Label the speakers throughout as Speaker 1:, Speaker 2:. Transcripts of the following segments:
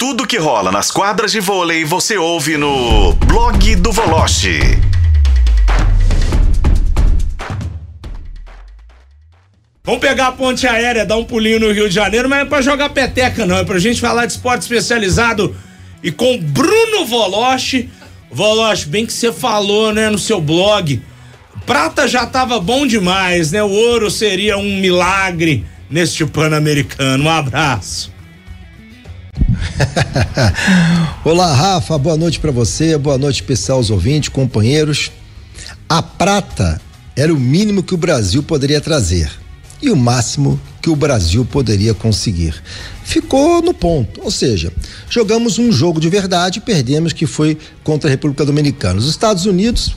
Speaker 1: Tudo que rola nas quadras de vôlei você ouve no blog do Voloche.
Speaker 2: Vamos pegar a ponte aérea, dar um pulinho no Rio de Janeiro, mas não é pra jogar peteca, não. É pra gente falar de esporte especializado e com Bruno Voloche. Voloche, bem que você falou, né, no seu blog. Prata já tava bom demais, né? O ouro seria um milagre neste Pan-Americano. Um abraço.
Speaker 3: Olá, Rafa, boa noite para você, boa noite, pessoal, os ouvintes, companheiros. A prata era o mínimo que o Brasil poderia trazer e o máximo que o Brasil poderia conseguir. Ficou no ponto, ou seja, jogamos um jogo de verdade e perdemos que foi contra a República Dominicana. Os Estados Unidos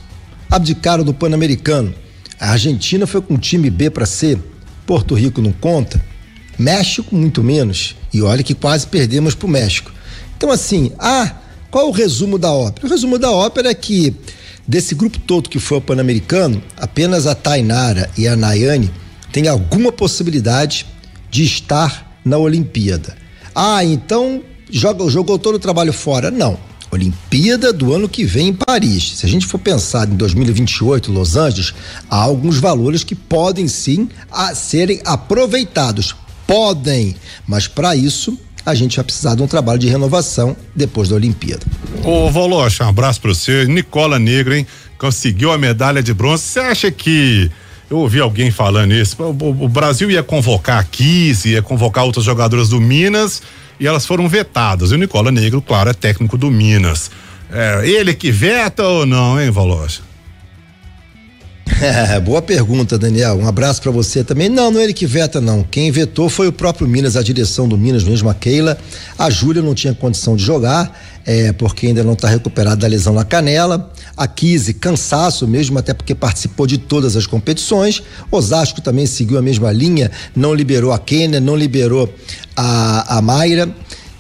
Speaker 3: abdicaram do Pan-Americano. A Argentina foi com time B para C. Porto Rico não conta. México, muito menos. E olha que quase perdemos para o México. Então, assim, ah, qual o resumo da ópera? O resumo da ópera é que, desse grupo todo que foi o Pan-Americano, apenas a Tainara e a Nayane têm alguma possibilidade de estar na Olimpíada. Ah, então joga, jogou todo o trabalho fora? Não. Olimpíada do ano que vem em Paris. Se a gente for pensar em 2028, Los Angeles, há alguns valores que podem sim a serem aproveitados podem, mas para isso a gente vai precisar de um trabalho de renovação depois da Olimpíada.
Speaker 4: Ô Volocha, um abraço para você. Nicola Negro, hein? Conseguiu a medalha de bronze. Você acha que eu ouvi alguém falando isso. O, o, Brasil ia convocar a Kiss, ia convocar outras jogadoras do Minas e elas foram vetadas. E o Nicola Negro, claro, é técnico do Minas. É, ele que veta ou não, hein, Volocha?
Speaker 3: É, boa pergunta, Daniel. Um abraço para você também. Não, não é ele que veta, não. Quem vetou foi o próprio Minas, a direção do Minas, mesmo a Keila. A Júlia não tinha condição de jogar, é, porque ainda não está recuperada da lesão na canela. A Kise, cansaço mesmo, até porque participou de todas as competições. Osasco também seguiu a mesma linha, não liberou a Kênia, não liberou a, a Mayra.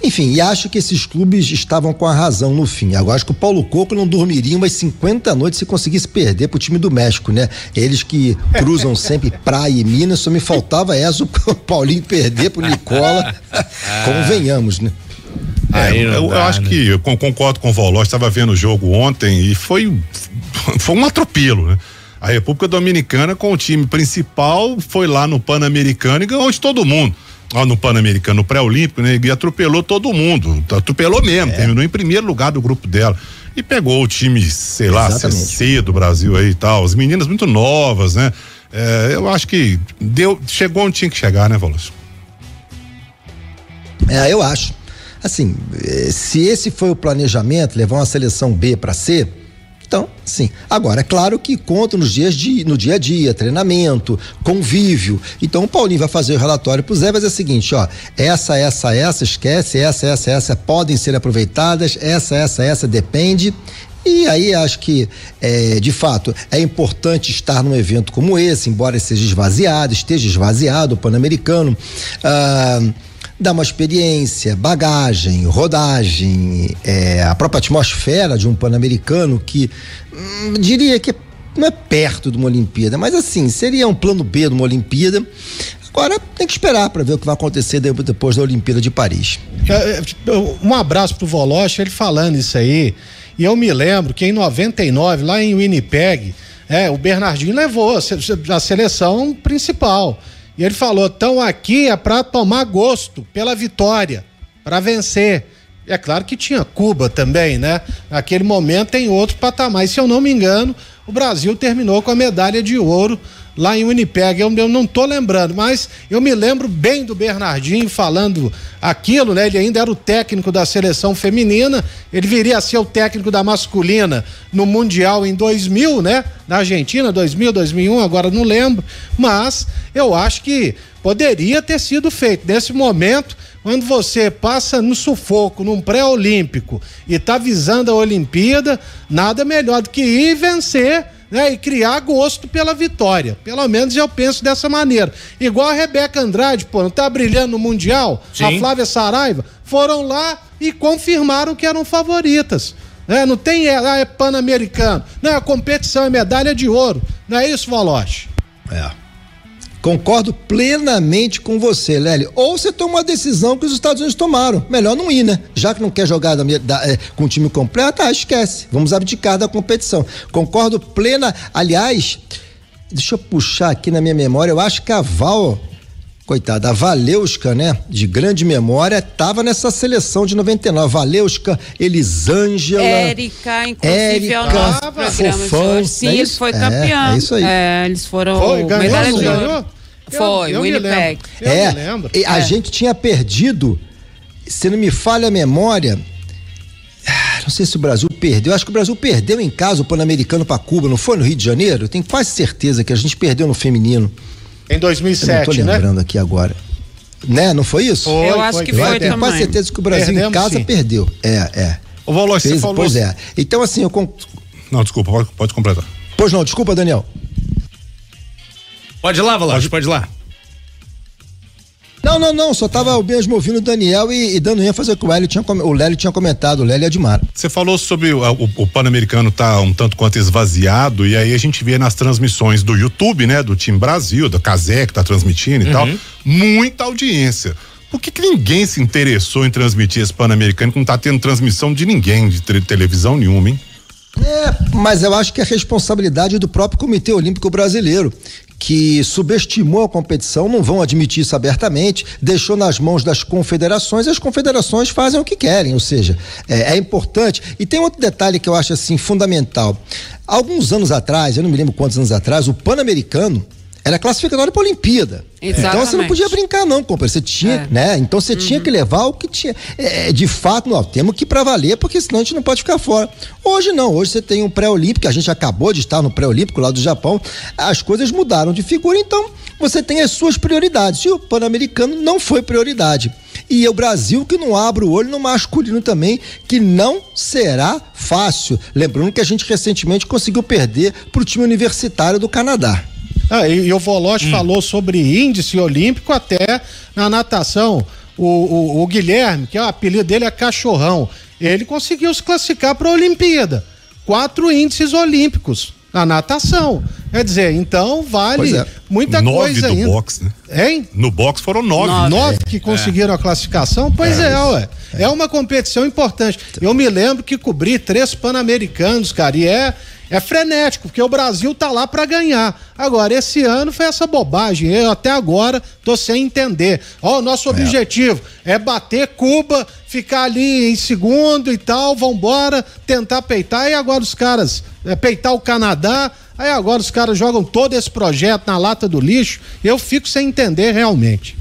Speaker 3: Enfim, e acho que esses clubes estavam com a razão no fim. Agora acho que o Paulo Coco não dormiria umas 50 noites se conseguisse perder pro time do México, né? Eles que cruzam sempre praia e Minas, só me faltava essa o Paulinho perder pro Nicola. Convenhamos, né?
Speaker 4: É, eu, dá, eu, acho né? que eu concordo com o Voló, estava vendo o jogo ontem e foi foi um atropelo, né? A República Dominicana com o time principal foi lá no Pan-Americano e ganhou de todo mundo ó, no Pan-Americano pré-olímpico, né? E atropelou todo mundo. Atropelou mesmo, é. terminou em primeiro lugar do grupo dela. E pegou o time, sei lá, C do Brasil aí e tal. As meninas muito novas, né? É, eu acho que deu, chegou onde tinha que chegar, né, Valos?
Speaker 3: É, eu acho. Assim, eh, se esse foi o planejamento, levar uma seleção B para C, então, sim. Agora, é claro que conta nos dias de, no dia a dia, treinamento, convívio. Então, o Paulinho vai fazer o relatório pro Zé, vai dizer o seguinte, ó, essa, essa, essa, esquece, essa, essa, essa podem ser aproveitadas, essa, essa, essa depende. E aí acho que, é, de fato, é importante estar num evento como esse, embora seja esvaziado, esteja esvaziado o Pan-Americano. Ah, dá uma experiência, bagagem, rodagem, é, a própria atmosfera de um Pan-Americano que hum, diria que não é perto de uma Olimpíada, mas assim, seria um plano B de uma Olimpíada. Agora tem que esperar para ver o que vai acontecer depois da Olimpíada de Paris.
Speaker 5: É, é, um abraço pro Voloche, ele falando isso aí. E eu me lembro que em 99, lá em Winnipeg, é, o Bernardinho levou a seleção principal. E ele falou: "Tão aqui é para tomar gosto pela vitória, para vencer". É claro que tinha Cuba também, né? Naquele momento tem outro patamar. E, se eu não me engano, o Brasil terminou com a medalha de ouro lá em Winnipeg. Eu, eu não tô lembrando, mas eu me lembro bem do Bernardinho falando aquilo, né? Ele ainda era o técnico da seleção feminina, ele viria a ser o técnico da masculina no Mundial em 2000, né? Na Argentina, 2000, 2001, agora não lembro, mas eu acho que poderia ter sido feito. Nesse momento, quando você passa no sufoco, num pré-olímpico e tá visando a Olimpíada, nada melhor do que ir vencer né, e criar gosto pela vitória. Pelo menos eu penso dessa maneira. Igual a Rebeca Andrade, pô, não tá brilhando no Mundial? Sim. A Flávia Saraiva foram lá e confirmaram que eram favoritas. Né? Não tem é, ah, é pan-americano. Não, a competição é medalha de ouro. Não é isso, Valoche?
Speaker 3: É. Concordo plenamente com você, Lélio. Ou você toma uma decisão que os Estados Unidos tomaram. Melhor não ir, né? Já que não quer jogar da, da, é, com o time completo, ah, esquece. Vamos abdicar da competição. Concordo plena. Aliás, deixa eu puxar aqui na minha memória. Eu acho que a Val coitada, a Valeuska, né? De grande memória, estava nessa seleção de 99. Valeuska, Elisângela.
Speaker 6: Érica, inclusive,
Speaker 3: Érica,
Speaker 6: é o Fofão,
Speaker 3: Sim,
Speaker 6: é isso? foi campeão.
Speaker 3: É, é isso aí.
Speaker 6: É, eles foram.
Speaker 5: Foi, ganhou,
Speaker 6: medalha de
Speaker 5: ganhou?
Speaker 6: Foi,
Speaker 5: eu, eu
Speaker 6: Winnipeg.
Speaker 5: Eu
Speaker 3: é,
Speaker 5: me lembro.
Speaker 3: A
Speaker 6: É.
Speaker 3: gente tinha perdido, se não me falha a memória, ah, não sei se o Brasil perdeu. Acho que o Brasil perdeu em casa o Pan-Americano para Cuba, não foi no Rio de Janeiro? Eu tenho quase certeza que a gente perdeu no feminino.
Speaker 5: Em
Speaker 3: Eu não tô
Speaker 5: 2007, né?
Speaker 3: lembrando aqui agora. Né? Não foi isso?
Speaker 5: Foi,
Speaker 6: Eu acho
Speaker 5: foi,
Speaker 6: que
Speaker 5: foi.
Speaker 6: foi
Speaker 3: Eu tenho quase certeza que o Brasil em
Speaker 5: Perdemos,
Speaker 3: casa
Speaker 5: sim.
Speaker 3: perdeu. É, é.
Speaker 4: Valois, você
Speaker 3: Fez-
Speaker 4: falou.
Speaker 3: Pois é. Então, assim, eu. con-
Speaker 4: Não, desculpa, pode, pode completar.
Speaker 3: Pois não, desculpa, Daniel.
Speaker 2: Pode ir lá, Valoche, pode ir lá.
Speaker 3: Não, não, não, só tava mesmo ouvindo o Daniel e, e dando ênfase ao que o Hélio tinha, com- o Lélio tinha comentado, o Lélio Admar.
Speaker 4: Você falou sobre o, o, o Pan-Americano tá um tanto quanto esvaziado e aí a gente vê nas transmissões do YouTube, né, do time Brasil, da Casé que tá transmitindo e tal, muita audiência. Por que, que ninguém se interessou em transmitir esse Pan-Americano que não tá tendo transmissão de ninguém, de te- televisão nenhuma, hein?
Speaker 3: É, mas eu acho que é responsabilidade do próprio Comitê Olímpico Brasileiro, que subestimou a competição, não vão admitir isso abertamente, deixou nas mãos das confederações e as confederações fazem o que querem, ou seja, é, é importante. E tem outro detalhe que eu acho assim fundamental. Alguns anos atrás, eu não me lembro quantos anos atrás, o Pan-Americano era classificatório para a Olimpíada. Então você não
Speaker 6: Exatamente.
Speaker 3: podia brincar não, companheiro. Você tinha,
Speaker 6: É.
Speaker 3: né? Então você tinha que levar o que tinha. É, de fato, não, temos que ir pra valer, porque senão a gente não pode ficar fora. Hoje não, hoje você tem um pré-olímpico, a gente acabou de estar no pré-olímpico lá do Japão, as coisas mudaram de figura, então você tem as suas prioridades. E o Pan-Americano não foi prioridade. E o Brasil que não abre o olho no masculino também, que não será fácil. Lembrando que a gente recentemente conseguiu perder pro time universitário do Canadá.
Speaker 5: Ah, e, e o Voloche falou sobre índice olímpico até na natação. O, o- o Guilherme, que é o apelido dele é Cachorrão, ele conseguiu se classificar para a Olimpíada. Quatro índices olímpicos na natação. Quer dizer, então vale
Speaker 3: é.
Speaker 5: muita
Speaker 4: Nove
Speaker 5: coisa
Speaker 4: do
Speaker 5: ainda.
Speaker 4: boxe, né?
Speaker 5: Hein?
Speaker 4: No boxe foram nove.
Speaker 6: Nove.
Speaker 5: Nove que conseguiram a classificação? Pois é, ué. É uma competição importante. Eu me lembro que cobri três pan-americanos, cara, e é, é frenético, porque o Brasil tá lá pra ganhar. Agora, esse ano foi essa bobagem. Eu até agora tô sem entender. Ó, o nosso objetivo é bater Cuba, ficar ali em segundo e tal, vambora, tentar peitar, e agora os caras, é, peitar o Canadá, aí agora os caras jogam todo esse projeto na lata do lixo. Eu fico sem entender realmente.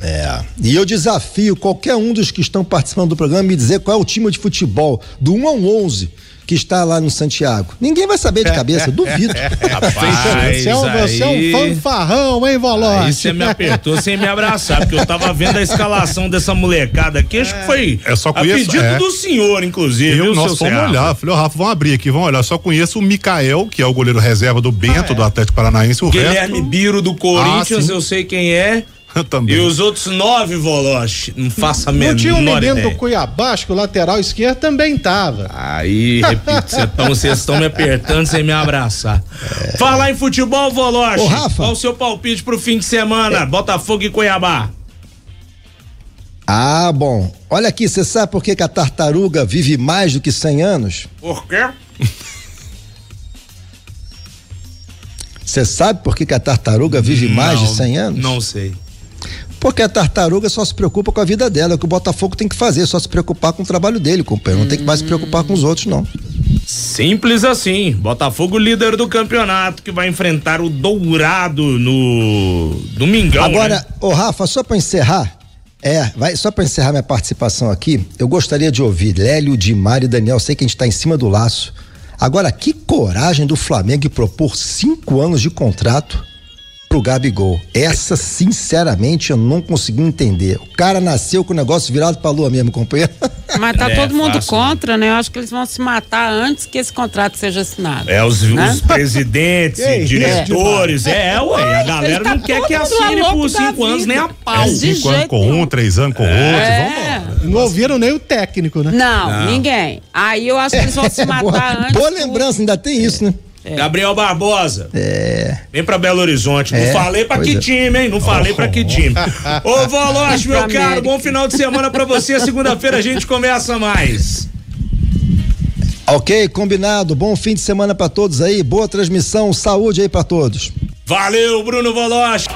Speaker 3: É. E eu desafio qualquer um dos que estão participando do programa a me dizer qual é o time de futebol do 1 ao 11 que está lá no Santiago. Ninguém vai saber de cabeça, duvido.
Speaker 2: Rapaz,
Speaker 5: Você é, um, você é um fanfarrão, hein, Volote?
Speaker 2: Aí você me apertou sem me abraçar, porque eu tava vendo a escalação dessa molecada aqui, acho que foi
Speaker 4: Eu só
Speaker 2: a
Speaker 4: conheço-
Speaker 2: pedido
Speaker 4: é.
Speaker 2: do senhor, inclusive,
Speaker 4: Eu, nós fomos
Speaker 2: Serra?
Speaker 4: olhar. Falei, ô Rafa, vamos abrir aqui, vamos olhar. Só conheço o Mikael, que é o goleiro reserva do Bento, do Atlético Paranaense. O
Speaker 2: Guilherme
Speaker 4: resto,
Speaker 2: Biro do Corinthians,
Speaker 4: Ah,
Speaker 2: eu sei quem é.
Speaker 4: também.
Speaker 2: E os outros nove Voloche, não faça a
Speaker 5: Não
Speaker 2: menor
Speaker 5: tinha um menino
Speaker 2: ideia.
Speaker 5: do Cuiabá, acho que o lateral esquerdo também tava.
Speaker 2: Aí, repito, vocês estão me apertando sem me abraçar. Falar em futebol, Voloche.
Speaker 3: Ô, Rafa.
Speaker 2: Qual o seu palpite pro fim de semana? Botafogo e Cuiabá.
Speaker 3: Ah, bom. Olha aqui, você sabe por que, que a tartaruga vive mais do que 100 anos?
Speaker 2: Por quê?
Speaker 3: Você sabe por que, que a tartaruga vive mais de
Speaker 2: Não,
Speaker 3: 100 anos?
Speaker 2: Não sei.
Speaker 3: Porque a tartaruga só se preocupa com a vida dela, é o que o Botafogo tem que fazer, só se preocupar com o trabalho dele, companheiro. Não tem que mais se preocupar com os outros, não.
Speaker 2: Simples assim. Botafogo líder do campeonato que vai enfrentar o Dourado no domingão.
Speaker 3: Agora,
Speaker 2: né?
Speaker 3: ô Rafa, só pra encerrar, é, vai, só pra encerrar minha participação aqui, eu gostaria de ouvir Lélio, Dimar e Daniel, sei que a gente tá em cima do laço. Agora, que coragem do Flamengo propor cinco anos de contrato pro Gabigol. Essa, sinceramente, eu não consegui entender. O cara nasceu com o negócio virado pra lua mesmo, companheiro.
Speaker 6: Mas tá
Speaker 2: É,
Speaker 6: todo mundo
Speaker 2: fácil,
Speaker 6: contra, né? Eu acho que eles vão se matar antes que esse contrato seja assinado.
Speaker 2: É, os,
Speaker 6: né?
Speaker 2: os presidentes e diretores. É, ué, a galera
Speaker 6: tá
Speaker 2: não quer que assine por cinco anos nem a pau.
Speaker 6: É,
Speaker 4: Cinco anos com um, três anos com outro.
Speaker 6: É.
Speaker 4: Vamos
Speaker 5: Não ouviram nem o técnico, né?
Speaker 6: Não, ninguém. Aí eu acho que eles vão se matar antes.
Speaker 3: Boa
Speaker 6: do-
Speaker 3: lembrança, ainda tem isso, né?
Speaker 2: É. Gabriel Barbosa.
Speaker 3: É.
Speaker 2: Vem pra Belo Horizonte. É. Não falei pra que é. time, hein? Não falei oh. pra que time. Ô, Voloche, meu caro, bom final de semana pra você. Segunda-feira a gente conversa mais.
Speaker 3: Ok, combinado. Bom fim de semana para todos aí. Boa transmissão. Saúde aí para todos.
Speaker 2: Valeu, Bruno Voloche.